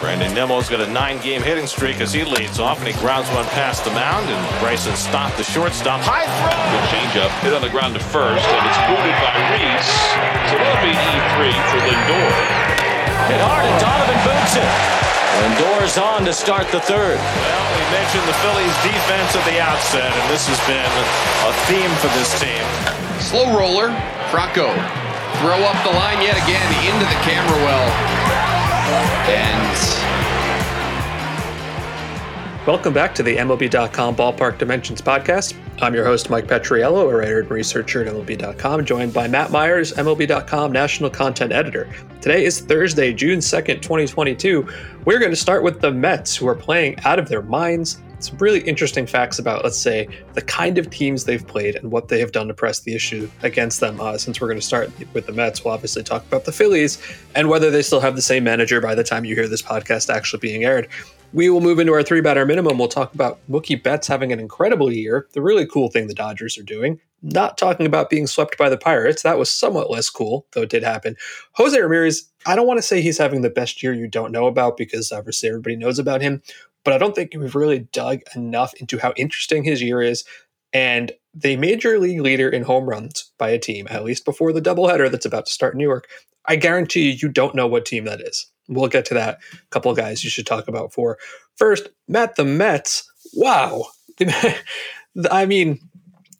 Brandon Nimmo's got a nine-game hitting streak as he leads off, and he grounds one past the mound, and Bryson Stott the shortstop. High throw! The changeup hit on the ground to first, and it's booted by Rhys. So that'll be E3 for Lindor. Hit hard, and Donovan boots it. Lindor's on to start the third. Well, we mentioned the Phillies' defense at the outset, and this has been a theme for this team. Slow roller, Crocco. Throw up the line yet again into the camera well. And Welcome back to the MLB.com Ballpark Dimensions podcast. I'm your host, Mike Petriello, a writer and researcher at MLB.com, joined by Matt Meyers, MLB.com national content editor. Today is Thursday, June 2nd, 2022. We're going to start with the Mets, who are playing out of their minds. Some really interesting facts about, let's say, the kind of teams they've played and what they have done to press the issue against them. Uh, since we're going to start with the Mets, we'll obviously talk about the Phillies and whether they still have the same manager by the time you hear this podcast actually being aired. We will move into our three batter minimum. We'll talk about Mookie Betts having an incredible year, the really cool thing the Dodgers are doing. Not talking about being swept by the Pirates. That was somewhat less cool, though it did happen. Jose Ramirez, I don't want to say he's having the best year you don't know about because obviously everybody knows about him, but I don't think we've really dug enough into how interesting his year is. And the major league leader in home runs by a team, at least before the doubleheader that's about to start in New York, I guarantee you, you don't know what team that is. We'll get to that. A couple of guys you should talk about for. First, Matt, the Mets. Wow. I mean,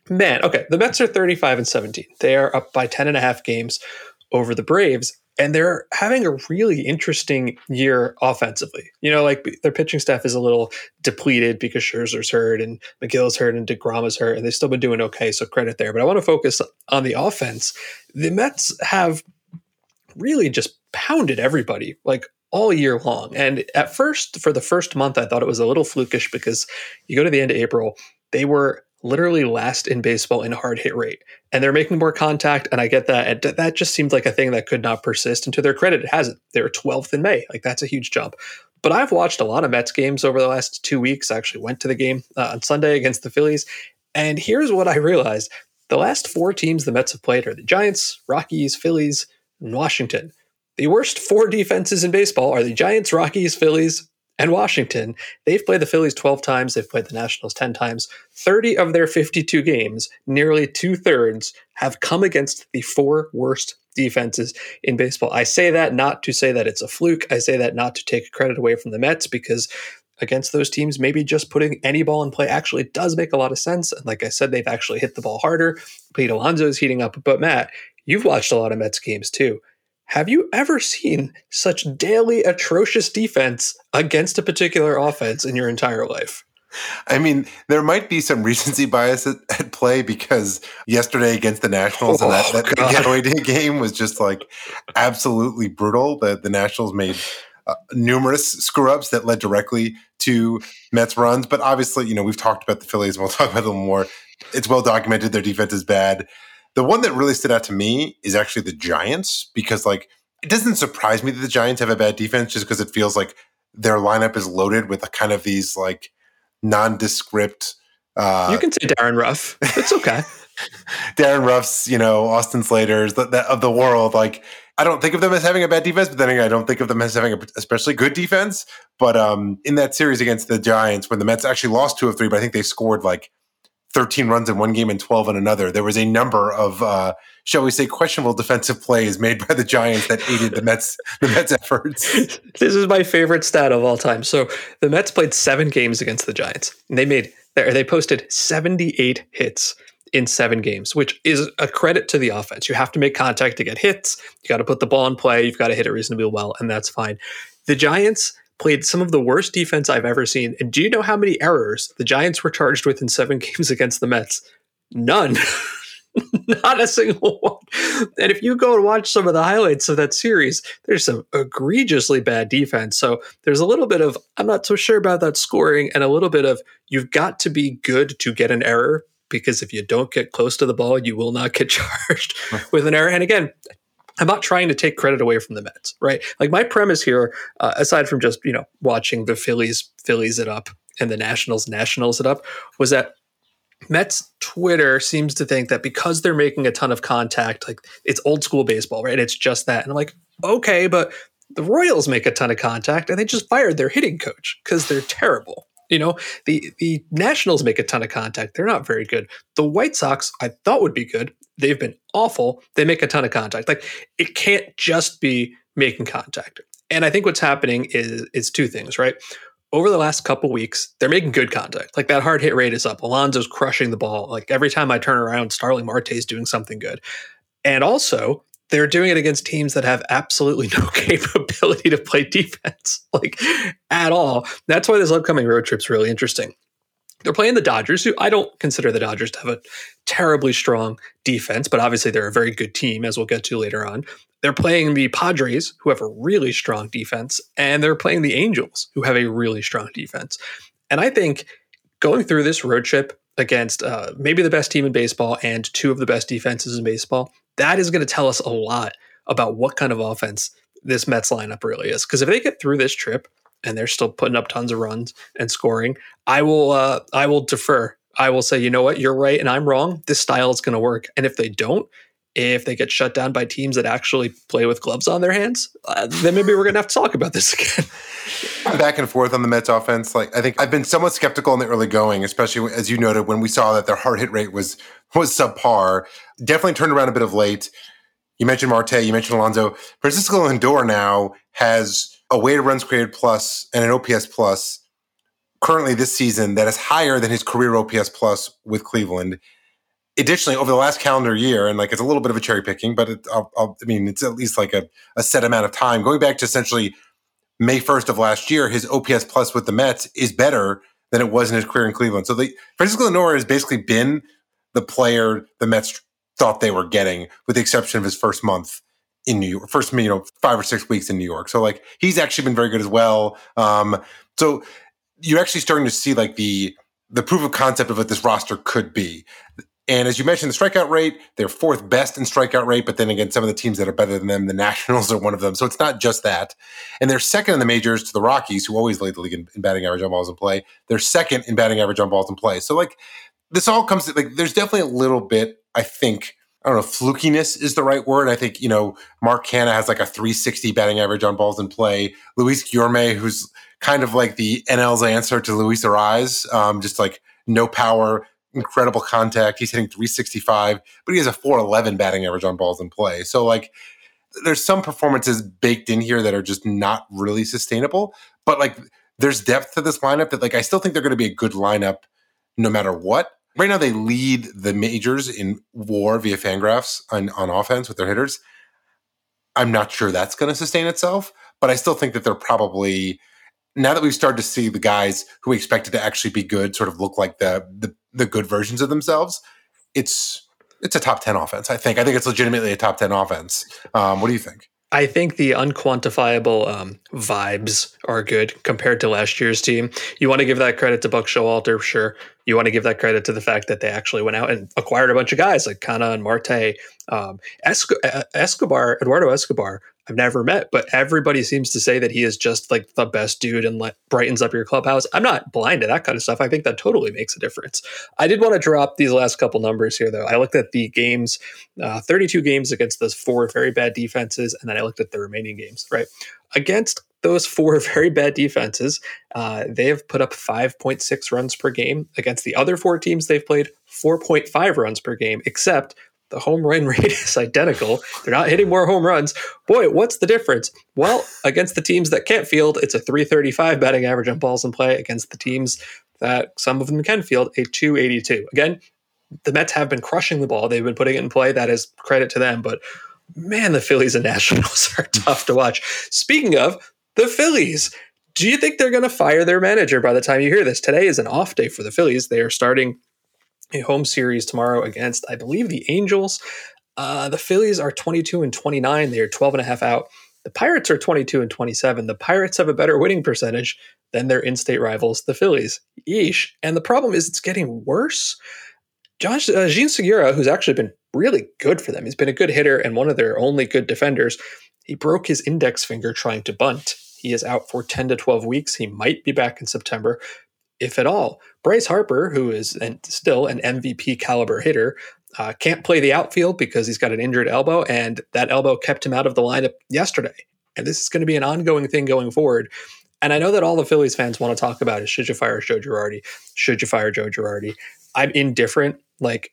man, okay. The Mets are 35 and 17. They are up by 10 and a half games over the Braves. And they're having a really interesting year offensively. You know, like their pitching staff is a little depleted because Scherzer's hurt and Megill's hurt and DeGrom is hurt, and they've still been doing okay. So credit there. But I want to focus on the offense. The Mets have really just pounded everybody like all year long. And at first, for the first month, I thought it was a little flukish because you go to the end of April, they were literally last in baseball in hard hit rate. And they're making more contact. And I get that. And that just seemed like a thing that could not persist. And to their credit, it hasn't. They're 12th in May. Like that's a huge jump. But I've watched a lot of Mets games over the last two weeks. I actually went to the game uh, on Sunday against the Phillies. And here's what I realized the last four teams the Mets have played are the Giants, Rockies, Phillies, and Washington. The worst four defenses in baseball are the Giants, Rockies, Phillies, and Washington. They've played the Phillies 12 times, they've played the Nationals 10 times. 30 of their 52 games, nearly two thirds, have come against the four worst defenses in baseball. I say that not to say that it's a fluke. I say that not to take credit away from the Mets because against those teams, maybe just putting any ball in play actually does make a lot of sense. And like I said, they've actually hit the ball harder. Pete Alonso is heating up. But Matt, you've watched a lot of Mets games too. Have you ever seen such daily atrocious defense against a particular offense in your entire life? I mean, there might be some recency bias at, at play because yesterday against the Nationals oh, and that, that getaway day game was just like absolutely brutal. The the Nationals made uh, numerous screw ups that led directly to Mets runs. But obviously, you know, we've talked about the Phillies and we'll talk about them more. It's well documented. Their defense is bad. The one that really stood out to me is actually the Giants because, like, it doesn't surprise me that the Giants have a bad defense just because it feels like their lineup is loaded with a kind of these like nondescript. Uh, you can say Darin Ruf. It's okay. Darin Ruf's, you know, Austin Slater's the, the, of the world. Like, I don't think of them as having a bad defense, but then again, I don't think of them as having a especially good defense. But um, in that series against the Giants, when the Mets actually lost two of three, but I think they scored like 13 runs in one game and 12 in another. There was a number of, uh, shall we say, questionable defensive plays made by the Giants that aided the Mets the Mets efforts. this is my favorite stat of all time. So the Mets played seven games against the Giants. And they made they posted 78 hits in seven games, which is a credit to the offense. You have to make contact to get hits. You got to put the ball in play. You've got to hit it reasonably well, and that's fine. The Giants played some of the worst defense I've ever seen. And do you know how many errors the Giants were charged with in seven games against the Mets? None. Not a single one. And if you go and watch some of the highlights of that series, there's some egregiously bad defense. So there's a little bit of, I'm not so sure about that scoring, and a little bit of, you've got to be good to get an error because if you don't get close to the ball, you will not get charged with an error. And again, I'm not trying to take credit away from the Mets, right? Like my premise here, uh, aside from just you know watching the Phillies Phillies it up and the Nationals Nationals it up, was that Mets Twitter seems to think that because they're making a ton of contact, like it's old school baseball, right? It's just that, and I'm like, okay, but The Royals make a ton of contact and they just fired their hitting coach because they're terrible. You know, the the Nationals make a ton of contact. They're not very good. The White Sox, I thought would be good. They've been awful. They make a ton of contact. Like it can't just be making contact. And I think what's happening is is two things, right? Over the last couple weeks, they're making good contact. Like that hard hit rate is up. Alonso's crushing the ball. Like every time I turn around, Starling Marte is doing something good. And also, they're doing it against teams that have absolutely no capability to play defense, like at all. That's why this upcoming road trip's really interesting. They're playing the Dodgers, who I don't consider the Dodgers to have a terribly strong defense, but obviously they're a very good team, as we'll get to later on. They're playing the Padres, who have a really strong defense, and they're playing the Angels, who have a really strong defense. And I think going through this road trip against uh, maybe the best team in baseball and two of the best defenses in baseball, that is going to tell us a lot about what kind of offense this Mets lineup really is. Because if they get through this trip and they're still putting up tons of runs and scoring, I will uh, I will defer. I will say, you know what, you're right and I'm wrong. This style is going to work. And if they don't, if they get shut down by teams that actually play with gloves on their hands, uh, then maybe we're going to have to talk about this again. Back and forth on the Mets offense. Like I think I've been somewhat skeptical in the early going, especially as you noted when we saw that their hard hit rate was was subpar. Definitely turned around a bit of late. You mentioned Marte, you mentioned Alonso. Francisco Lindor now has a weighted runs created plus and an OPS plus currently this season that is higher than his career OPS plus with Cleveland. Additionally, over the last calendar year, and like it's a little bit of a cherry picking, but it, I'll, I'll, i mean it's at least like a, a set amount of time going back to essentially May first of last year. His OPS plus with the Mets is better than it was in his career in Cleveland. So the Francisco Lindor has basically been the player the Mets thought they were getting, with the exception of his first month in New York, first you know five or six weeks in New York. So like he's actually been very good as well. Um, so you're actually starting to see like the the proof of concept of what this roster could be. And as you mentioned, the strikeout rate, they're fourth best in strikeout rate, but then again, some of the teams that are better than them, the Nationals are one of them. So it's not just that. And they're second in the majors to the Rockies, who always lead the league in, in batting average on balls in play. They're second in batting average on balls in play. So like this all comes to like there's definitely a little bit, I think, I don't know, flukiness is the right word. I think, you know, Mark Canha has like a 360 batting average on balls in play. Luis Guillorme, who's kind of like the NL's answer to Luis Arraez, um, just like no power, incredible contact. He's hitting 365, but he has a 411 batting average on balls in play. So like there's some performances baked in here that are just not really sustainable, but like there's depth to this lineup that like I still think they're going to be a good lineup no matter what. Right now, they lead the majors in WAR via Fangraphs on, on offense with their hitters. I'm not sure that's going to sustain itself, but I still think that they're probably now that we've started to see the guys who we expected to actually be good sort of look like the the, the good versions of themselves. It's it's a top ten offense. I think. I think it's legitimately a top ten offense. Um, what do you think? I think the unquantifiable um, vibes are good compared to last year's team. You want to give that credit to Buck Showalter, sure. You want to give that credit to the fact that they actually went out and acquired a bunch of guys like Canha and Marte, um, Escobar, Eduardo Escobar I've never met, but everybody seems to say that he is just like the best dude and like brightens up your clubhouse. I'm not blind to that kind of stuff. I think that totally makes a difference. I did want to drop these last couple numbers here, though. I looked at the games, uh, 32 games against those four very bad defenses, and then I looked at the remaining games, right? Against those four very bad defenses, uh, they have put up 5.6 runs per game. Against the other four teams they've played, 4.5 runs per game, except the home run rate is identical. They're not hitting more home runs. Boy, what's the difference? Well, against the teams that can't field, it's a 335 batting average on balls in play. Against the teams that some of them can field, a 282. Again, the Mets have been crushing the ball. They've been putting it in play. That is credit to them. But man, the Phillies and Nationals are tough to watch. Speaking of the Phillies, do you think they're going to fire their manager by the time you hear this? Today is an off day for the Phillies. They are starting a home series tomorrow against, I believe, the Angels. Uh, the Phillies are 22 and 29. They are 12 and a half out. The Pirates are 22 and 27. The Pirates have a better winning percentage than their in-state rivals, the Phillies. Yeesh. And the problem is it's getting worse. Josh uh, Jean Segura, who's actually been really good for them, he's been a good hitter and one of their only good defenders. He broke his index finger trying to bunt. He is out for 10 to 12 weeks. He might be back in September if at all. Bryce Harper, who is an, still an MVP caliber hitter, uh, can't play the outfield because he's got an injured elbow, and that elbow kept him out of the lineup yesterday. And this is going to be an ongoing thing going forward. And I know that all the Phillies fans want to talk about is should you fire Joe Girardi? Should you fire Joe Girardi? I'm indifferent. Like,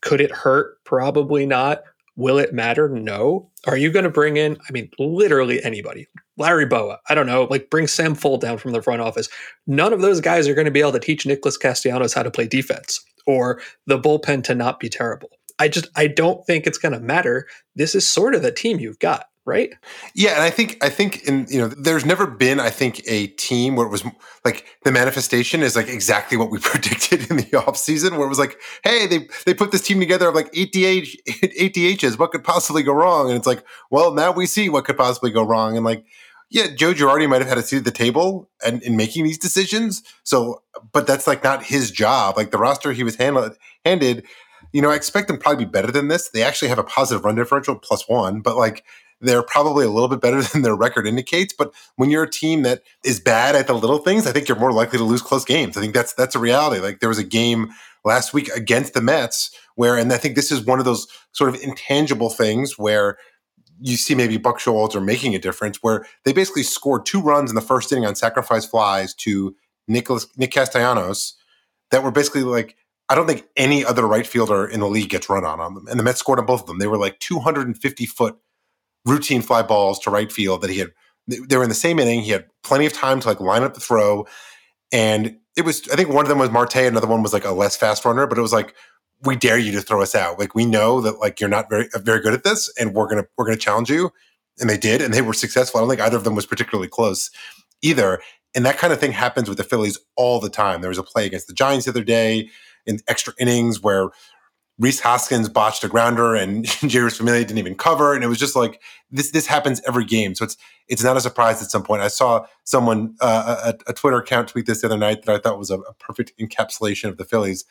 could it hurt? Probably not. Will it matter? No. Are you going to bring in, I mean, literally anybody? Larry Bowa, I don't know, like bring Sam Fuld down from the front office. None of those guys are going to be able to teach Nicholas Castellanos how to play defense or the bullpen to not be terrible. I just, I don't think it's going to matter. This is sort of the team you've got right? Yeah, and I think I think in you know there's never been I think a team where it was like the manifestation is like exactly what we predicted in the off season, where it was like, hey, they they put this team together of like eight DH eight DHs, what could possibly go wrong? And it's like, well, now we see what could possibly go wrong. And like, yeah, Joe Girardi might have had a seat at the table and in making these decisions. So, but that's like not his job. Like the roster he was handled, handed, you know, I expect them probably be better than this. They actually have a positive run differential plus one, but like they're probably a little bit better than their record indicates. But when you're a team that is bad at the little things, I think you're more likely to lose close games. I think that's that's a reality. Like there was a game last week against the Mets where, and I think this is one of those sort of intangible things where you see maybe Buck Showalter making a difference, where they basically scored two runs in the first inning on sacrifice flies to Nicholas Nick Castellanos that were basically like I don't think any other right fielder in the league gets run on on them. And the Mets scored on both of them. They were like 250 foot routine fly balls to right field that he had. They were in the same inning. He had plenty of time to like line up the throw, and it was. I think one of them was Marte. Another one was like a less fast runner. But it was like, we dare you to throw us out. Like we know that like you're not very uh, very good at this, and we're gonna we're gonna challenge you. And they did, and they were successful. I don't think either of them was particularly close either. And that kind of thing happens with the Phillies all the time. There was a play against the Giants the other day in extra innings where Rhys Hoskins botched a grounder and Jeurys Familia didn't even cover. And it was just like this this happens every game. So it's it's not a surprise at some point. I saw someone uh, a, a, Twitter account tweet this the other night that I thought was a, a perfect encapsulation of the Phillies.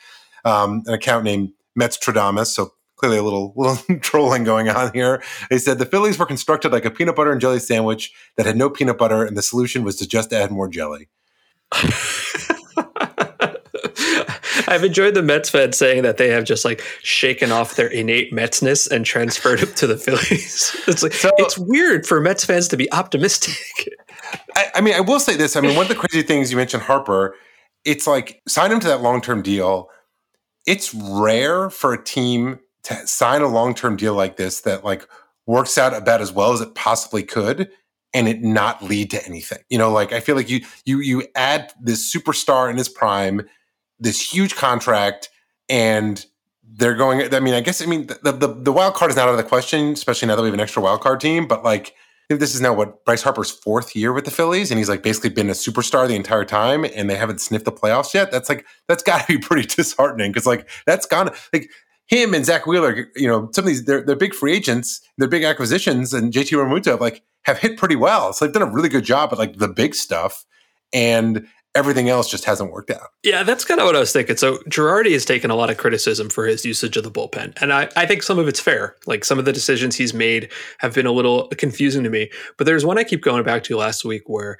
Um, an account named Mets Tradamus. So clearly a little little trolling going on here. They said the Phillies were constructed like a peanut butter and jelly sandwich that had no peanut butter, and the solution was to just add more jelly. I've enjoyed the Mets fans saying that they have just like shaken off their innate Metsness and transferred it to the Phillies. It's like so, it's weird for Mets fans to be optimistic. I, I, mean, I will say this. I mean, one of the crazy things you mentioned, Harper. It's like sign him to that long term deal. It's rare for a team to sign a long term deal like this that like works out about as well as it possibly could and it not lead to anything. You know, like I feel like you you you add this superstar in his prime this huge contract and they're going i mean i guess i mean the, the, the wild card is not out of the question especially now that we have an extra wild card team but like this is now what Bryce Harper's fourth year with the Phillies, and he's like basically been a superstar the entire time, and they haven't sniffed the playoffs yet. That's like that's got to be pretty disheartening because like that's gone like him and Zack Wheeler, you know, some of these they're they're big free agents, they're big acquisitions, and JT Realmuto like have hit pretty well. So they've done a really good job at like the big stuff, and everything else just hasn't worked out. Yeah, that's kind of what I was thinking. So Girardi has taken a lot of criticism for his usage of the bullpen. And I, I think some of it's fair. Like some of the decisions he's made have been a little confusing to me. But there's one I keep going back to last week where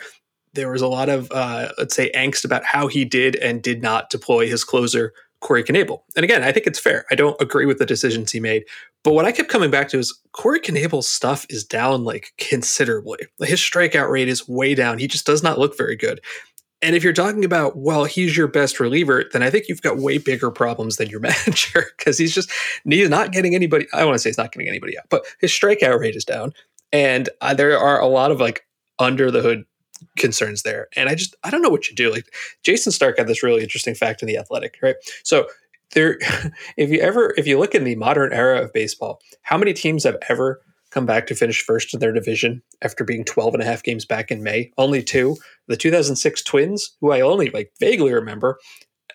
there was a lot of, uh, let's say, angst about how he did and did not deploy his closer, Corey Knebel. And again, I think it's fair. I don't agree with the decisions he made. But what I kept coming back to is Corey Knebel's stuff is down like considerably. His strikeout rate is way down. He just does not look very good. And if you're talking about, well, he's your best reliever, then I think you've got way bigger problems than your manager because he's just he's not getting anybody. I want to say he's not getting anybody out, but his strikeout rate is down, and uh, there are a lot of like under the hood concerns there. And I just I don't know what you do. Like Jayson Stark had this really interesting fact in the Athletic, right? So there, if you ever if you look in the modern era of baseball, how many teams have ever come back to finish first in their division after being 12 and a half games back in May. Only two, the 2006 Twins, who I only like vaguely remember,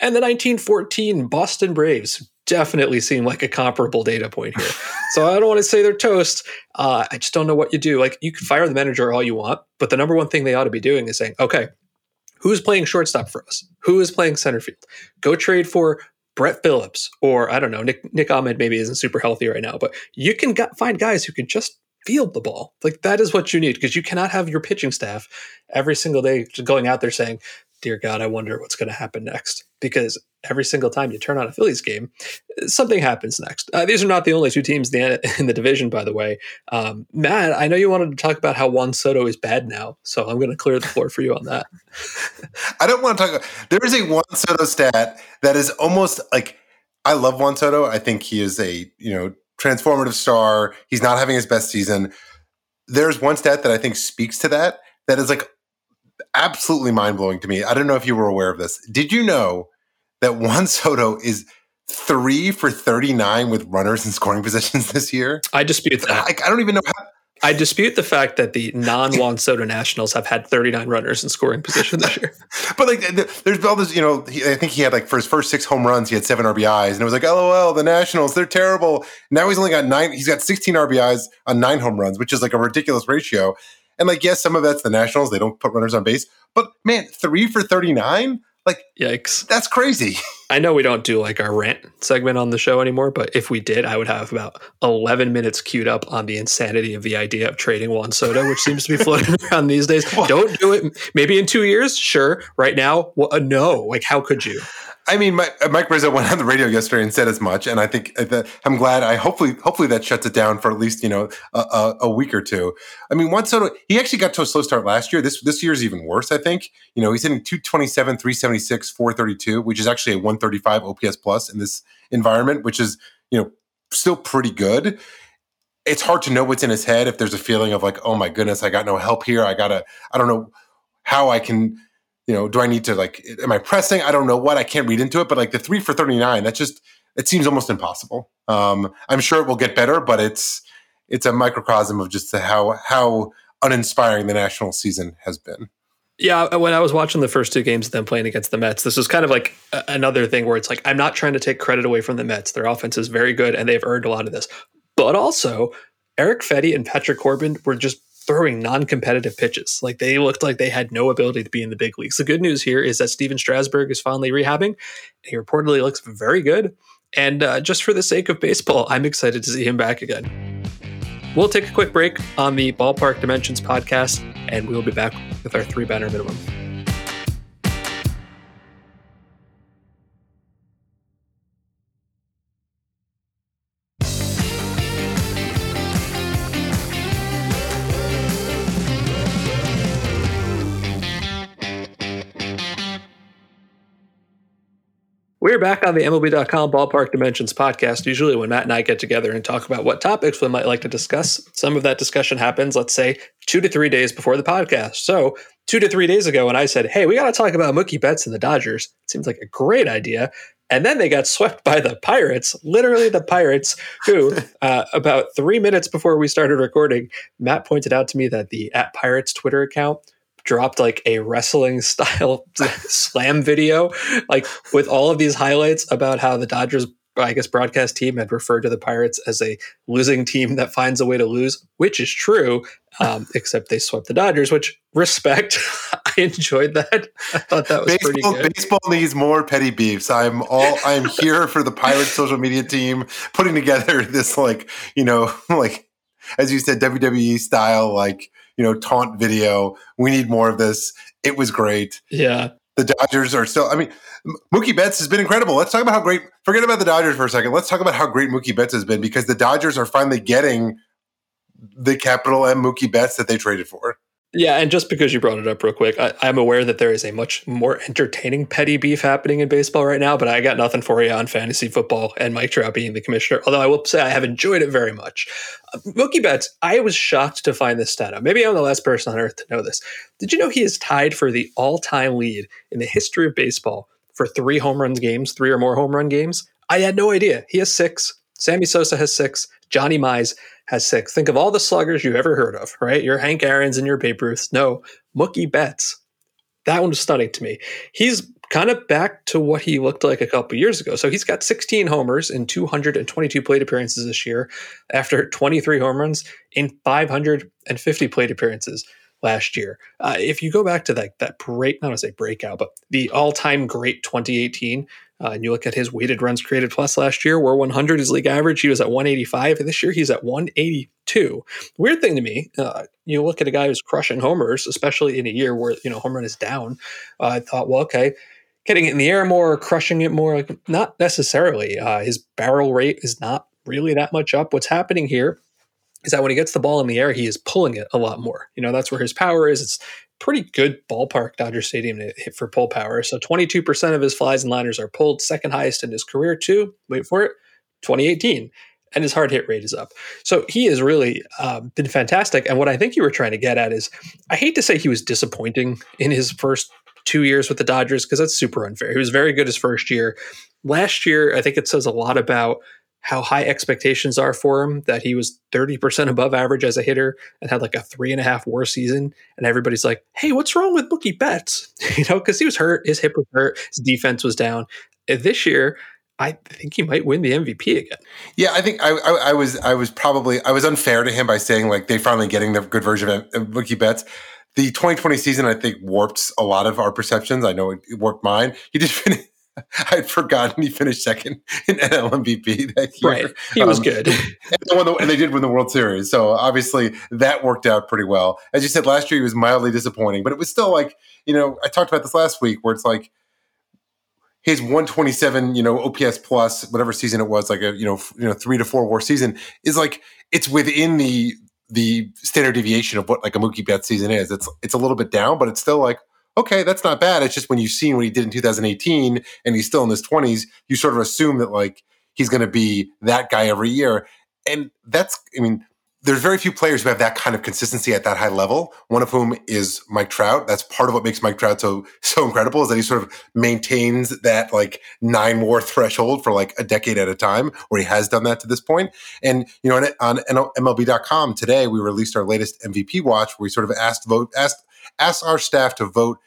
and the 1914 Boston Braves definitely seem like a comparable data point here. so I don't want to say they're toast. Uh, I just don't know what you do. Like you can fire the manager all you want, but the number one thing they ought to be doing is saying, okay, who's playing shortstop for us? Who is playing center field? Go trade for Brett Phillips, or I don't know, Nick Nick Ahmed maybe isn't super healthy right now, but you can get, find guys who can just field the ball. Like that is what you need because you cannot have your pitching staff every single day going out there saying, "Dear God, I wonder what's going to happen next." Because every single time you turn on a Phillies game, something happens next. Uh, these are not the only two teams in the, in the division, by the way. Um, Matt, I know you wanted to talk about how Juan Soto is bad now, so I'm going to clear the floor for you on that. I don't want to talk. About, there is a Juan Soto stat that is almost like I love Juan Soto. I think he is a you know transformative star. He's not having his best season. There's one stat that I think speaks to that. That is like absolutely mind blowing to me. I don't know if you were aware of this. Did you know that Juan Soto is three for 39 with runners in scoring positions this year? I dispute that. I, I don't even know how. I dispute the fact that the non Juan Soto Nationals have had 39 runners in scoring position this year. but like, there's all this, you know, he, I think he had like for his first six home runs, he had seven RBIs, and it was like, LOL, the Nationals, they're terrible. Now he's only got nine. He's got 16 RBIs on nine home runs, which is like a ridiculous ratio. And like, yes, some of that's the Nationals; they don't put runners on base. But man, three for 39. Like, yikes. That's crazy. I know we don't do like our rant segment on the show anymore, but if we did, I would have about 11 minutes queued up on the insanity of the idea of trading Juan Soto, which seems to be floating around these days. Don't do it. Maybe in two years, sure. Right now, well, uh, no. Like, how could you? I mean, Mike, uh, Mike Rizzo went on the radio yesterday and said as much, and I think uh, that I'm glad. I hopefully, hopefully that shuts it down for at least you know a, a, week or two. I mean, Juan Soto, he actually got to a slow start last year. This this year is even worse. I think you know he's hitting 227, 376, 432, which is actually a 135 OPS plus in this environment, which is you know still pretty good. It's hard to know what's in his head if there's a feeling of like, oh my goodness, I got no help here. I gotta, I don't know how I can you know, do I need to like, am I pressing? I don't know what. I can't read into it, but like the three for 39, that's just, it seems almost impossible. Um, I'm sure it will get better, but it's, it's a microcosm of just how, how uninspiring the national season has been. Yeah, when I was watching the first two games of them playing against the Mets, this was kind of like another thing where it's like I'm not trying to take credit away from the Mets. Their offense is very good and they've earned a lot of this. But also, Erick Fedde and Patrick Corbin were just throwing non-competitive pitches. Like they looked like they had no ability to be in the big leagues. The good news here is that Stephen Strasburg is finally rehabbing. He reportedly looks very good. And uh, just for the sake of baseball, I'm excited to see him back again. We'll take a quick break on the Ballpark Dimensions podcast, and we'll be back with our three batter minimum. We're back on the MLB.com Ballpark Dimensions podcast. Usually, when Matt and I get together and talk about what topics we might like to discuss, some of that discussion happens, let's say, two to three days before the podcast. So, two to three days ago, when I said, Hey, we got to talk about Mookie Betts and the Dodgers, it seems like a great idea. And then they got swept by the Pirates, literally the Pirates, who, uh, about three minutes before we started recording, Matt pointed out to me that the at Pirates Twitter account dropped like a wrestling style slam video, like with all of these highlights about how the Dodgers, I guess, broadcast team had referred to the Pirates as a losing team that finds a way to lose, which is true, um, except they swept the Dodgers, which respect. I enjoyed that. I thought that was baseball, pretty good. Baseball needs more petty beefs. I'm all I'm here for the Pirates social media team putting together this like you know like as you said WWE style like you know, taunt video. We need more of this. It was great. Yeah. The Dodgers are still, I mean, Mookie Betts has been incredible. Let's talk about how great, forget about the Dodgers for a second. Let's talk about how great Mookie Betts has been because the Dodgers are finally getting the capital and Mookie Betts that they traded for. Yeah, and just because you brought it up real quick, I, am aware that there is a much more entertaining petty beef happening in baseball right now, but I got nothing for you on fantasy football and Mike Trout being the commissioner. Although I will say I have enjoyed it very much. Uh, Mookie Betts, I was shocked to find this stat out. Maybe I'm the last person on earth to know this. Did you know he is tied for the all-time lead in the history of baseball for three home runs games, three or more home run games? I had no idea. He has six. Sammy Sosa has six. Johnny Mize has six. Think of all the sluggers you ever heard of, right? Your Hank Aaron's and your Babe Ruths. No, Mookie Betts. That one was stunning to me. He's kind of back to what he looked like a couple years ago. So he's got 16 homers in 222 plate appearances this year after 23 home runs in 550 plate appearances last year. Uh, if you go back to that that break, not to say breakout, but the all-time great 2018, uh, and you look at his weighted runs created plus last year, where 100 is league average. He was at 185. And this year, he's at 182. Weird thing to me, uh, you look at a guy who's crushing homers, especially in a year where, you know, home run is down. Uh, I thought, well, okay, getting it in the air more, crushing it more? Like, not necessarily. Uh, his barrel rate is not really that much up. What's happening here is that when he gets the ball in the air, he is pulling it a lot more. You know, that's where his power is. It's pretty good ballpark, Dodger Stadium to hit for pull power. So 22% of his flies and liners are pulled, second highest in his career, too. Wait for it, 2018. And his hard hit rate is up. So he has really uh, been fantastic. And what I think you were trying to get at is I hate to say he was disappointing in his first two years with the Dodgers because that's super unfair. He was very good his first year. Last year, I think it says a lot about how high expectations are for him that he was 30% above average as a hitter and had like a three and a half war season. And everybody's like, hey, what's wrong with Mookie Betts? You know, because he was hurt, his hip was hurt, his defense was down. This year, I think he might win the MVP again. Yeah, I think I, I, I, was I was probably I was unfair to him by saying like they finally getting the good version of Mookie Betts. The 2020 season, I think, warped a lot of our perceptions. I know it warped mine. He did finish, I'd forgotten he finished second in NL MVP that year. Right, he was um, good, and they, the, and they, did win the World Series. So obviously that worked out pretty well. As you said, last year he was mildly disappointing, but it was still like you know I talked about this last week where it's like his 127, you know, OPS plus whatever season it was, like a you know you know three to four WAR season is like it's within the the standard deviation of what like a Mookie Betts season is. It's it's a little bit down, but it's still like okay, that's not bad. It's just when you've seen what he did in 2018 and he's still in his 20s, you sort of assume that like he's going to be that guy every year. And that's, I mean, there's very few players who have that kind of consistency at that high level. One of whom is Mike Trout. That's part of what makes Mike Trout so so incredible is that he sort of maintains that like nine WAR threshold for like a decade at a time, or he has done that to this point. And you know, on, on MLB.com today, we released our latest MVP watch, where we sort of asked vote asked asked our staff to vote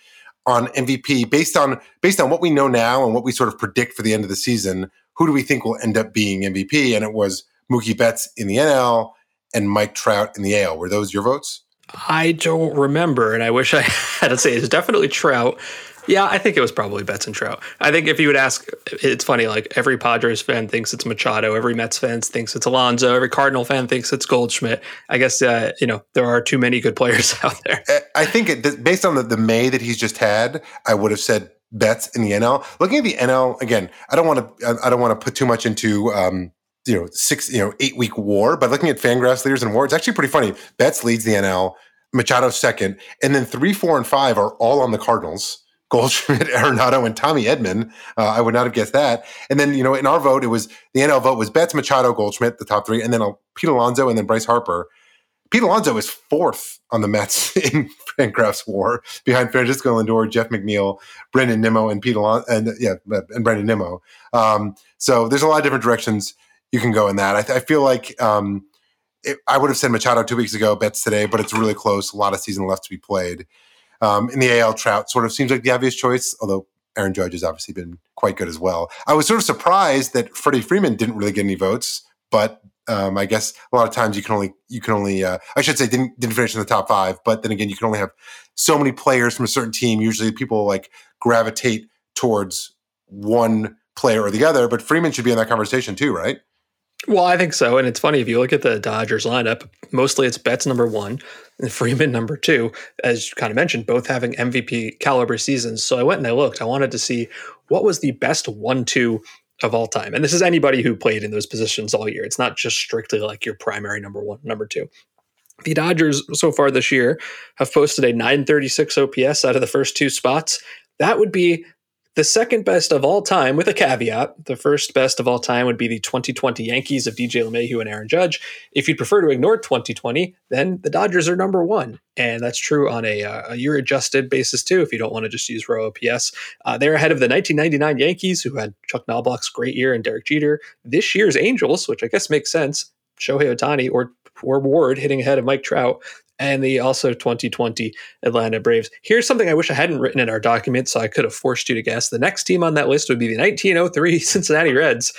on MVP based on based on what we know now and what we sort of predict for the end of the season. Who do we think will end up being MVP? And it was Mookie Betts in the NL and Mike Trout in the AL. Were those your votes? I don't remember, and I wish I had to say it's definitely Trout. Yeah, I think it was probably Betts and Trout. I think if you would ask, it's funny. Like every Padres fan thinks it's Machado, every Mets fan thinks it's Alonso, every Cardinal fan thinks it's Goldschmidt. I guess uh, you know there are too many good players out there. I think it, based on the, the May that he's just had, I would have said Betts in the NL. Looking at the NL again, I don't want to. I don't want to put too much into. Um, you know, six, you know, eight week war, but looking at Fangraphs leaders and war, it's actually pretty funny. Betts leads the NL, Machado second, and then three, four, and five are all on the Cardinals. Goldschmidt, Arenado, and Tommy Edman. Uh, I would not have guessed that. And then, you know, in our vote, it was the NL vote was Betts, Machado, Goldschmidt, the top three, and then Pete Alonso and then Bryce Harper. Pete Alonso is fourth on the Mets in Fangraphs WAR behind Francisco Lindor, Jeff McNeil, Brandon Nimmo, and Pete Alonso, and yeah, and Brandon Nimmo. Um, so there's a lot of different directions you can go in that. I, th- I feel like um, it, I would have said Machado two weeks ago, Betts today, but it's really close. A lot of season left to be played. Um, in the AL, Trout sort of seems like the obvious choice, although Aaron Judge has obviously been quite good as well. I was sort of surprised that Freddie Freeman didn't really get any votes, but um, I guess a lot of times you can only you can only uh, I should say didn't didn't finish in the top five, but then again you can only have so many players from a certain team. Usually people like gravitate towards one player or the other, but Freeman should be in that conversation too, right? Well, I think so. And it's funny if you look at the Dodgers lineup, mostly it's Betts number one and Freeman number two, as you kind of mentioned, both having MVP caliber seasons. So I went and I looked. I wanted to see what was the best one two of all time. And this is anybody who played in those positions all year. It's not just strictly like your primary number one, number two. The Dodgers so far this year have posted a 936 OPS out of the first two spots. That would be the second best of all time, with a caveat, the first best of all time would be the 2020 Yankees of DJ LeMahieu and Aaron Judge. If you'd prefer to ignore 2020, then the Dodgers are number one. And that's true on a, uh, a year adjusted basis, too, if you don't want to just use raw OPS. Uh, they're ahead of the 1999 Yankees, who had Chuck Knoblauch's great year and Derek Jeter. This year's Angels, which I guess makes sense, Shohei Ohtani or or Ward hitting ahead of Mike Trout and the also 2020 Atlanta Braves. Here's something I wish I hadn't written in our document, so I could have forced you to guess. The next team on that list would be the 1903 Cincinnati Reds.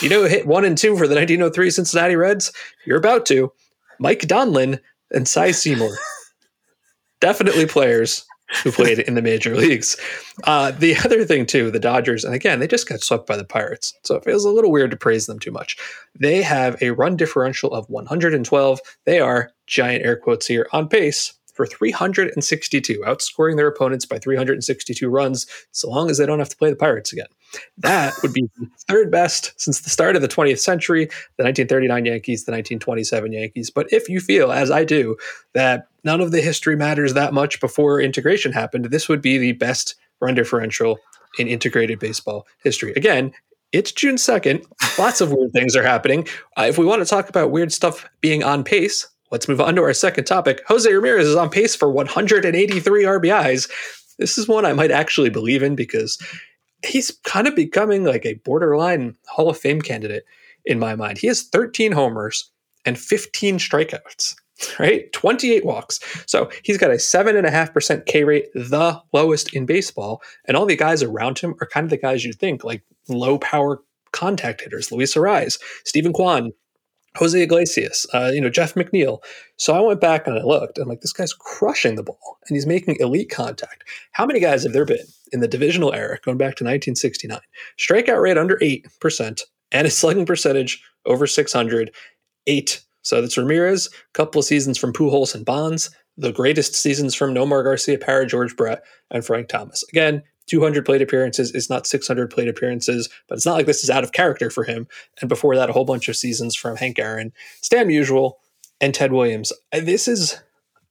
You know, hit one and two for the 1903 Cincinnati Reds. You're about to. Mike Donlin and Cy Seymour. Definitely players who played in the major leagues. Uh, the other thing, too, the Dodgers, and again, they just got swept by the Pirates. So it feels a little weird to praise them too much. They have a run differential of 112. They are, giant air quotes here, on pace for 362, outscoring their opponents by 362 runs, so long as they don't have to play the Pirates again. That would be third best since the start of the 20th century, the 1939 Yankees, the 1927 Yankees. But if you feel, as I do, that none of the history matters that much before integration happened, this would be the best run differential in integrated baseball history. Again, it's June 2nd. Lots of weird things are happening. Uh, if we want to talk about weird stuff being on pace, let's move on to our second topic. Jose Ramirez is on pace for 183 RBIs. This is one I might actually believe in because he's kind of becoming like a borderline Hall of Fame candidate in my mind. He has 13 homers and 15 strikeouts right? 28 walks. So he's got a 7.5% K rate, the lowest in baseball. And all the guys around him are kind of the guys you think, like low power contact hitters, Luis Arraez, Steven Kwan, Jose Iglesias, uh, you know, Jeff McNeil. So I went back and I looked. I'm like, this guy's crushing the ball and he's making elite contact. How many guys have there been in the divisional era going back to 1969? Strikeout rate under 8% and a slugging percentage over 600, eight so that's Ramirez, a couple of seasons from Pujols and Bonds, the greatest seasons from Nomar Garciaparra, George Brett, and Frank Thomas. Again, 200 plate appearances is not 600 plate appearances, but it's not like this is out of character for him. And before that, a whole bunch of seasons from Hank Aaron, Stan Musial, and Ted Williams. This is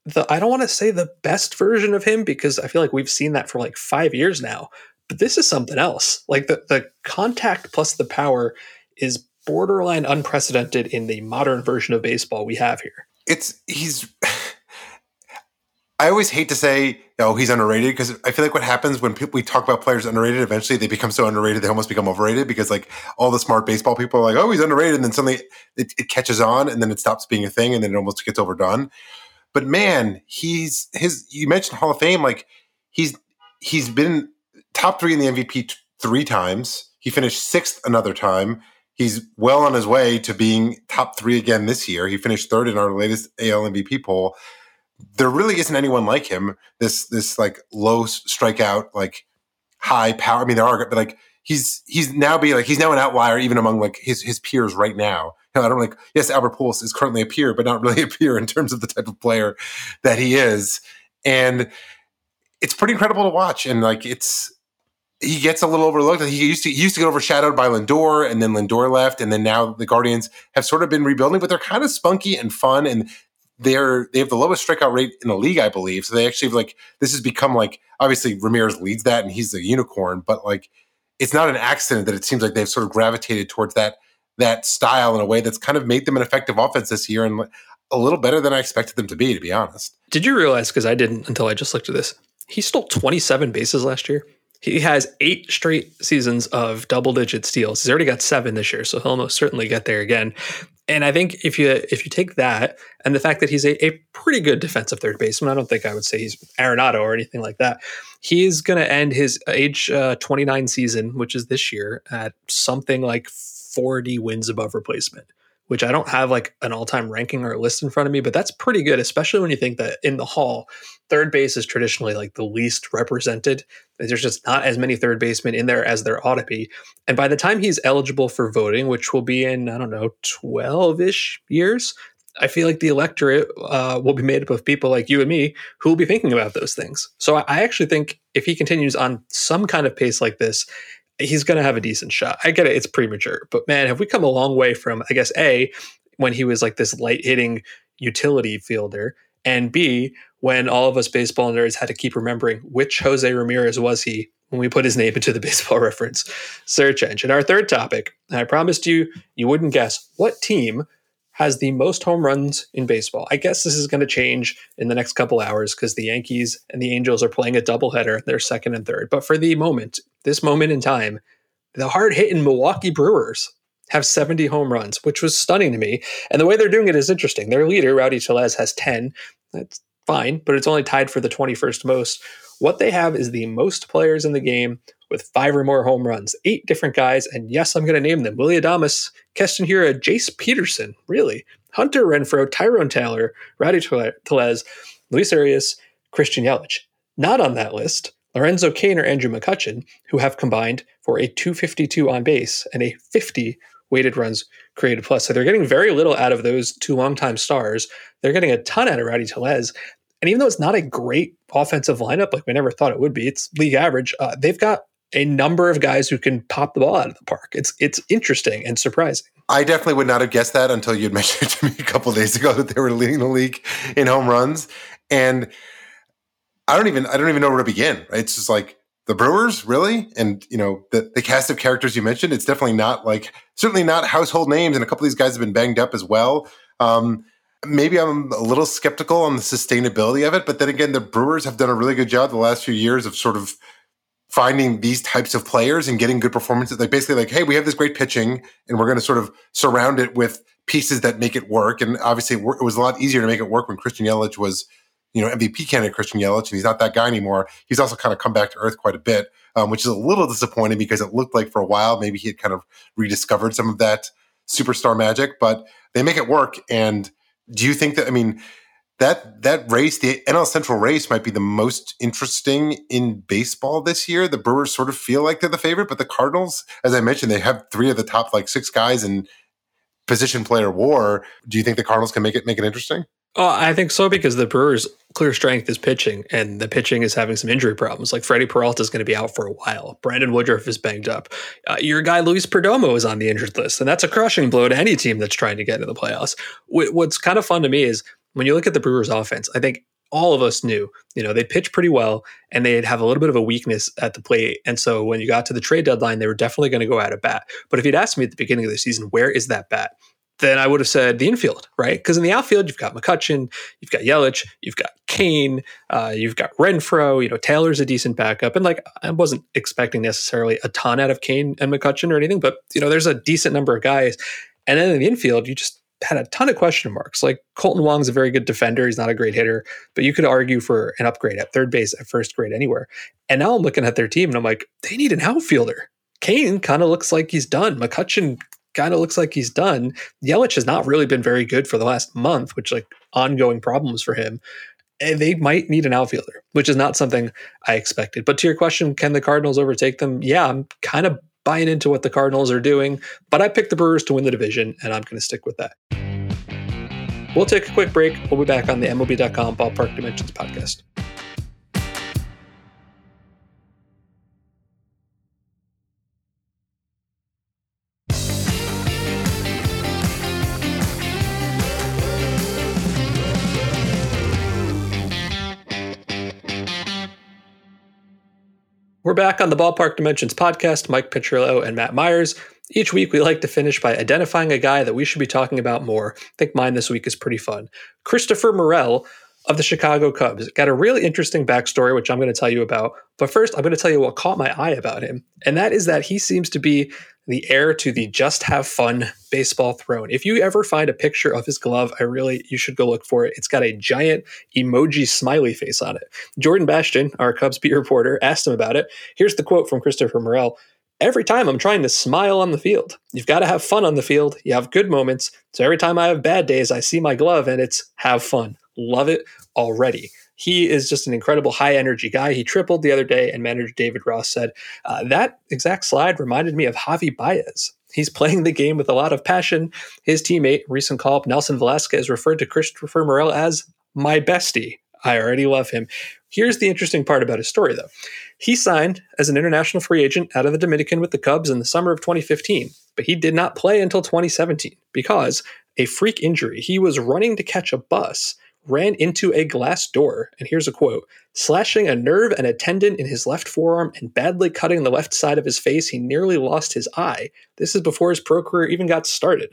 the I don't want to say the best version of him because I feel like we've seen that for like five years now. But this is something else. Like the the contact plus the power is borderline unprecedented in the modern version of baseball we have here. It's he's. I always hate to say, oh, he's underrated because I feel like what happens when people, we talk about players underrated, eventually they become so underrated they almost become overrated because like all the smart baseball people are like, oh, he's underrated, and then suddenly it, it catches on, and then it stops being a thing, and then it almost gets overdone. But man, he's his. You mentioned Hall of Fame, like he's he's been top three in the MVP t- three times. He finished sixth another time he's well on his way to being top three again this year. He finished third in our latest AL MVP poll. There really isn't anyone like him. This this like low strikeout, like high power. I mean, there are, but like he's he's now be like he's now an outlier even among like his his peers right now. You know, I don't like yes, Albert Pujols is currently a peer, but not really a peer in terms of the type of player that he is, and it's pretty incredible to watch. And like it's he gets a little overlooked. He used to he used to get overshadowed by Lindor, and then Lindor left, and then now the Guardians have sort of been rebuilding, but they're kind of spunky and fun, and they're they have the lowest strikeout rate in the league, I believe. So they actually like this has become like obviously Ramirez leads that, and he's a unicorn, but like it's not an accident that it seems like they've sort of gravitated towards that that style in a way that's kind of made them an effective offense this year and a little better than I expected them to be, to be honest. Did you realize? Because I didn't until I just looked at this. He stole 27 bases last year. He has eight straight seasons of double digit steals. He's already got seven this year, so he'll almost certainly get there again. And I think if you if you take that and the fact that he's a, a pretty good defensive third baseman, I don't think I would say he's Arenado or anything like that. He's going to end his age uh, 29 season, which is this year, at something like 40 wins above replacement which I don't have like an all time ranking or a list in front of me, but that's pretty good, especially when you think that in the hall, third base is traditionally like the least represented. There's just not as many third basemen in there as there ought to be. And by the time he's eligible for voting, which will be in, I don't know, 12 ish years, I feel like the electorate uh, will be made up of people like you and me who will be thinking about those things. So I actually think if he continues on some kind of pace like this, he's going to have a decent shot. I get it; it's premature, but man, have we come a long way from I guess a when he was like this light hitting utility fielder, and b when all of us baseball nerds had to keep remembering which Jose Ramirez was he when we put his name into the baseball reference search engine. Our third topic, I promised you you wouldn't guess what team has the most home runs in baseball. I guess this is going to change in the next couple hours because the Yankees and the Angels are playing a doubleheader. They're second and third. But for the moment, this moment in time, the hard hitting Milwaukee Brewers have 70 home runs, which was stunning to me. And the way they're doing it is interesting. Their leader, Rowdy Tellez, has 10. That's fine, but it's only tied for the 21st most. What they have is the most players in the game with five or more home runs, eight different guys. And yes, I'm going to name them Willy Adames, Keston Hiura, Jace Peterson, really, Hunter Renfroe, Tyrone Taylor, Rowdy Tellez, Luis Urias, Christian Yelich. Not on that list, Lorenzo Cain or Andrew McCutchen, who have combined for a 252 on base and a 50 weighted runs created plus. So they're getting very little out of those two longtime stars. They're getting a ton out of Rowdy Tellez. And even though it's not a great offensive lineup, like we never thought it would be, it's league average. Uh, they've got a number of guys who can pop the ball out of the park. It's it's interesting and surprising. I definitely would not have guessed that until you had mentioned to me a couple days ago that they were leading the league in home runs. And I don't even I don't even know where to begin. Right? It's just like the Brewers, really, and you know the the cast of characters you mentioned. It's definitely not like certainly not household names, and a couple of these guys have been banged up as well. Um, maybe I'm a little skeptical on the sustainability of it, but then again, the Brewers have done a really good job the last few years of sort of finding these types of players and getting good performances. Like basically, like, hey, we have this great pitching, and we're going to sort of surround it with pieces that make it work. And obviously, it was a lot easier to make it work when Christian Yelich was, you know, MVP candidate Christian Yelich, and he's not that guy anymore. He's also kind of come back to earth quite a bit, um, which is a little disappointing because it looked like for a while maybe he had kind of rediscovered some of that superstar magic. But they make it work. And do you think that? I mean that that race, the NL Central race, might be the most interesting in baseball this year. The Brewers sort of feel like they're the favorite, but the Cardinals, as I mentioned, they have three of the top like six guys in position player war. Do you think the Cardinals can make it make it interesting? Oh, I think so because the Brewers' clear strength is pitching, and the pitching is having some injury problems. Like Freddy Peralta is going to be out for a while. Brandon Woodruff is banged up. Uh, your guy Luis Perdomo is on the injured list, and that's a crushing blow to any team that's trying to get into the playoffs. What's kind of fun to me is when you look at the Brewers offense, I think all of us knew, you know, they pitch pretty well and they'd have a little bit of a weakness at the plate. And so when you got to the trade deadline, they were definitely going to go out of bat. But if you'd asked me at the beginning of the season, where is that bat? Then I would have said the infield, right? Because in the outfield, you've got McCutchen, you've got Yelich, you've got Cain, uh, you've got Renfroe, you know, Taylor's a decent backup. And like, I wasn't expecting necessarily a ton out of Cain and McCutchen or anything, but, you know, there's a decent number of guys. And then in the infield, you just had a ton of question marks. Like Kolten Wong's a very good defender. He's not a great hitter, but you could argue for an upgrade at third base, at first grade, anywhere. And now I'm looking at their team and I'm like, they need an outfielder. Cain kind of looks like he's done. McCutchen kind of looks like he's done. Yelich has not really been very good for the last month, which like ongoing problems for him. And they might need an outfielder, which is not something I expected. But to your question, can the Cardinals overtake them? Yeah, I'm kind of buying into what the Cardinals are doing, but I picked the Brewers to win the division, and I'm going to stick with that. We'll take a quick break. We'll be back on the MLB.com Ballpark Dimensions podcast. We're back on the Ballpark Dimensions podcast. Mike Petriello and Matt Meyers. Each week, we like to finish by identifying a guy that we should be talking about more. I think mine this week is pretty fun. Christopher Morel of the Chicago Cubs got a really interesting backstory, which I'm going to tell you about. But first, I'm going to tell you what caught my eye about him, and that is that he seems to be the heir to the just have fun baseball throne. If you ever find a picture of his glove, I really you should go look for it. It's got a giant emoji smiley face on it. Jordan Bastian, our Cubs beat reporter, asked him about it. Here's the quote from Christopher Morel. Every time I'm trying to smile on the field. You've got to have fun on the field. You have good moments. So every time I have bad days, I see my glove and it's have fun. Love it already he is just an incredible high energy guy. He tripled the other day, and manager David Ross said uh, that exact slide reminded me of Javi Baez. He's playing the game with a lot of passion. His teammate, recent call up Nelson Velázquez, referred to Christopher Morel as my bestie. I already love him. Here's the interesting part about his story, though. He signed as an international free agent out of the Dominican with the Cubs in the summer of 2015, but he did not play until 2017 because a freak injury. He was running to catch a bus ran into a glass door, and here's a quote slashing a nerve and a tendon in his left forearm and badly cutting the left side of his face. He nearly lost his eye. This is before his pro career even got started.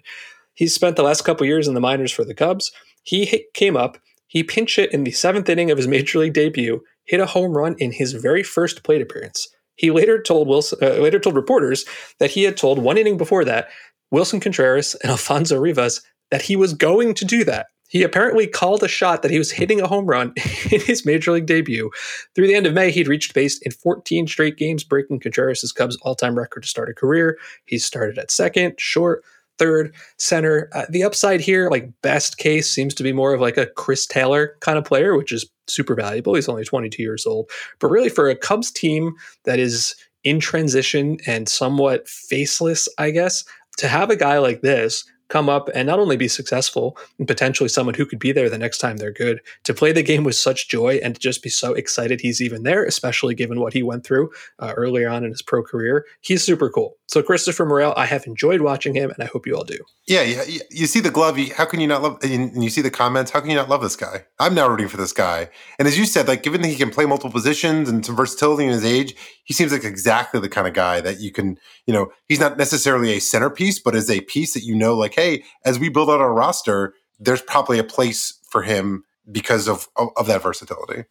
He's spent the last couple years in the minors for the Cubs. He came up, he pinch hit in the seventh inning of his major league debut, hit a home run in his very first plate appearance. He later told Wilson, uh, later told reporters that he had told one inning before that Willson Contreras and Alfonso Rivas that he was going to do that he apparently called a shot that he was hitting a home run in his major league debut. Through the end of May, he'd reached base in 14 straight games, breaking Contreras' Cubs' all-time record to start a career. He started at second, short, third, center. Uh, the upside here, like best case, seems to be more of like a Chris Taylor kind of player, which is super valuable. He's only 22 years old. But really, for a Cubs team that is in transition and somewhat faceless, I guess, to have a guy like this come up and not only be successful and potentially someone who could be there the next time they're good, to play the game with such joy and to just be so excited he's even there, especially given what he went through uh, earlier on in his pro career. He's super cool. So Christopher Morel, I have enjoyed watching him, and I hope you all do. Yeah, yeah. You see the glove. How can you not love? And you see the comments. How can you not love this guy? I'm now rooting for this guy. And as you said, like given that he can play multiple positions and some versatility in his age, he seems like exactly the kind of guy that you can. You know, he's not necessarily a centerpiece, but is a piece that you know, like, hey, as we build out our roster, there's probably a place for him because of of, of that versatility.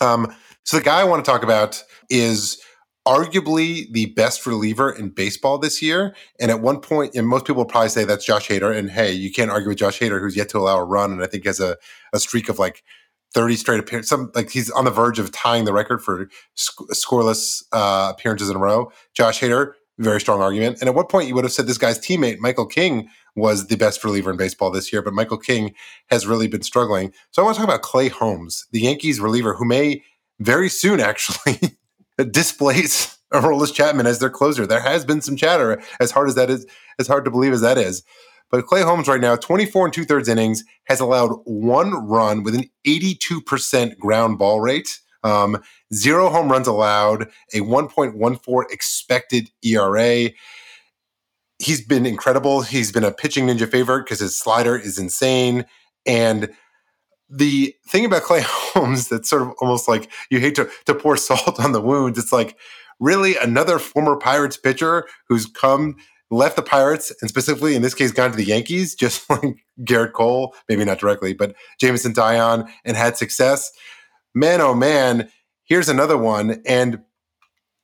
Um, so the guy I want to talk about is arguably the best reliever in baseball this year. And at one point, and most people will probably say that's Josh Hader. And hey, you can't argue with Josh Hader, who's yet to allow a run, and I think has a, a streak of like 30 straight appearances. Some like he's on the verge of tying the record for sc- scoreless uh, appearances in a row. Josh Hader, very strong argument. And at what point you would have said this guy's teammate Michael King was the best reliever in baseball this year, but Michael King has really been struggling. So I want to talk about Clay Holmes, the Yankees reliever, who may very soon actually displace Aroldis Chapman as their closer. There has been some chatter, as hard as that is, as hard to believe as that is. But Clay Holmes right now, 24 and two thirds innings, has allowed one run with an 82% ground ball rate, um, zero home runs allowed, a 1.14 expected ERA. He's been incredible. He's been a pitching ninja favorite because his slider is insane. And the thing about Clay Holmes that's sort of almost like you hate to, to pour salt on the wounds. It's like really another former Pirates pitcher who's come left the Pirates and specifically in this case gone to the Yankees, just like Gerrit Cole, maybe not directly, but Jameson Taillon and had success. Man, oh man, here's another one. And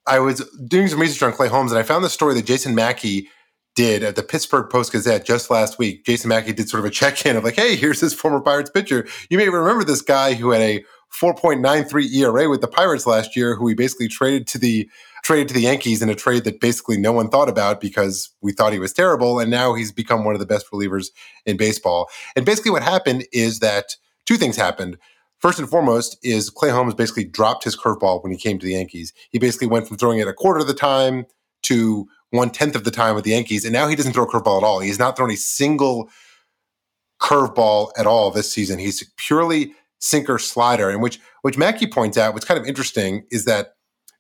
I was doing some research on Clay Holmes and I found the story that Jason Mackey did at the Pittsburgh Post Gazette just last week. Jason Mackey did sort of a check in of like, hey, here's this former Pirates pitcher. You may remember this guy who had a 4.93 ERA with the Pirates last year, who we basically traded to the traded to the Yankees in a trade that basically no one thought about because we thought he was terrible, and now he's become one of the best relievers in baseball. And basically, what happened is that two things happened. First and foremost is Clay Holmes basically dropped his curveball when he came to the Yankees. He basically went from throwing it a quarter of the time to one tenth of the time with the Yankees, and now he doesn't throw a curveball at all. He's not thrown a single curveball at all this season. He's purely sinker slider, and which which Mackey points out, what's kind of interesting is that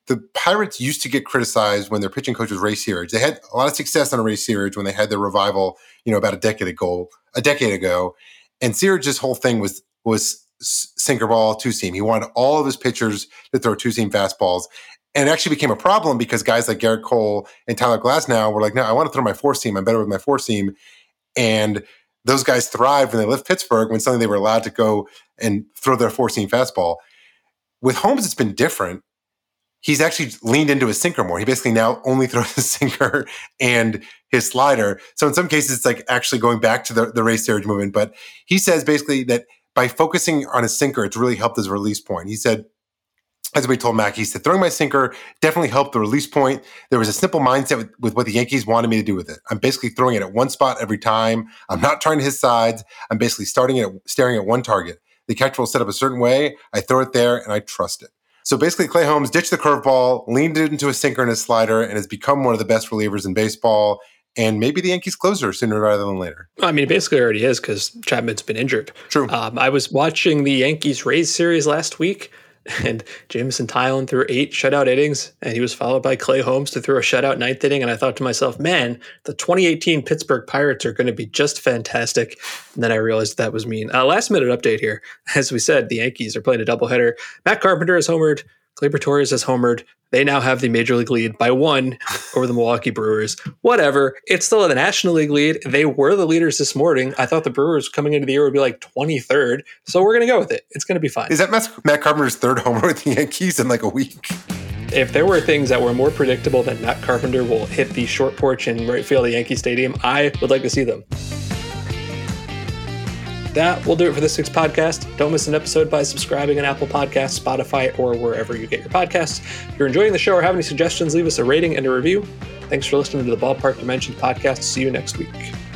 the Pirates used to get criticized when their pitching coach was Ray Searage. They had a lot of success on Ray Searage when they had their revival, you know, about a decade ago. A decade ago, and Searage's whole thing was was sinker ball two seam. He wanted all of his pitchers to throw two seam fastballs, and it actually became a problem because guys like Gerrit Cole and Tyler Glasnow were like, no, I want to throw my four seam. I'm better with my four seam. And those guys thrived when they left Pittsburgh when suddenly they were allowed to go and throw their four seam fastball. With Holmes, it's been different. He's actually leaned into his sinker more. He basically now only throws his sinker and his slider. So in some cases, it's like actually going back to the, the Searage movement. But he says basically that by focusing on his sinker, it's really helped his release point. He said as we told Mac, he said, throwing my sinker definitely helped the release point. There was a simple mindset with, with, what the Yankees wanted me to do with it. I'm basically throwing it at one spot every time. I'm not trying to hit sides. I'm basically starting it, staring at one target. The catcher will set up a certain way. I throw it there and I trust it. So basically, Clay Holmes ditched the curveball, leaned it into a sinker and a slider, and has become one of the best relievers in baseball. And maybe the Yankees closer sooner rather than later. I mean, it basically already is because Chapman's been injured. True. Um, I was watching the Yankees Rays series last week and Jameson Taillon threw eight shutout innings, and he was followed by Clay Holmes to throw a shutout ninth inning. And I thought to myself, man, the 2018 Pittsburgh Pirates are going to be just fantastic. And then I realized that was mean. Uh, last minute update here. As we said, the Yankees are playing a doubleheader. Matt Carpenter is homered. Gleyber Torres has homered. They now have the major league lead by one over the Milwaukee Brewers. Whatever. It's still the National League lead. They were the leaders this morning. I thought the Brewers coming into the year would be like 23rd. So we're going to go with it. It's going to be fine. Is that Matt Carpenter's third homer with the Yankees in like a week? If there were things that were more predictable than Matt Carpenter will hit the short porch in right field of Yankee Stadium, I would like to see them that will do it for this week's podcast. Don't miss an episode by subscribing on Apple Podcasts, Spotify, or wherever you get your podcasts. If you're enjoying the show or have any suggestions, leave us a rating and a review. Thanks for listening to the Ballpark Dimensions podcast. See you next week.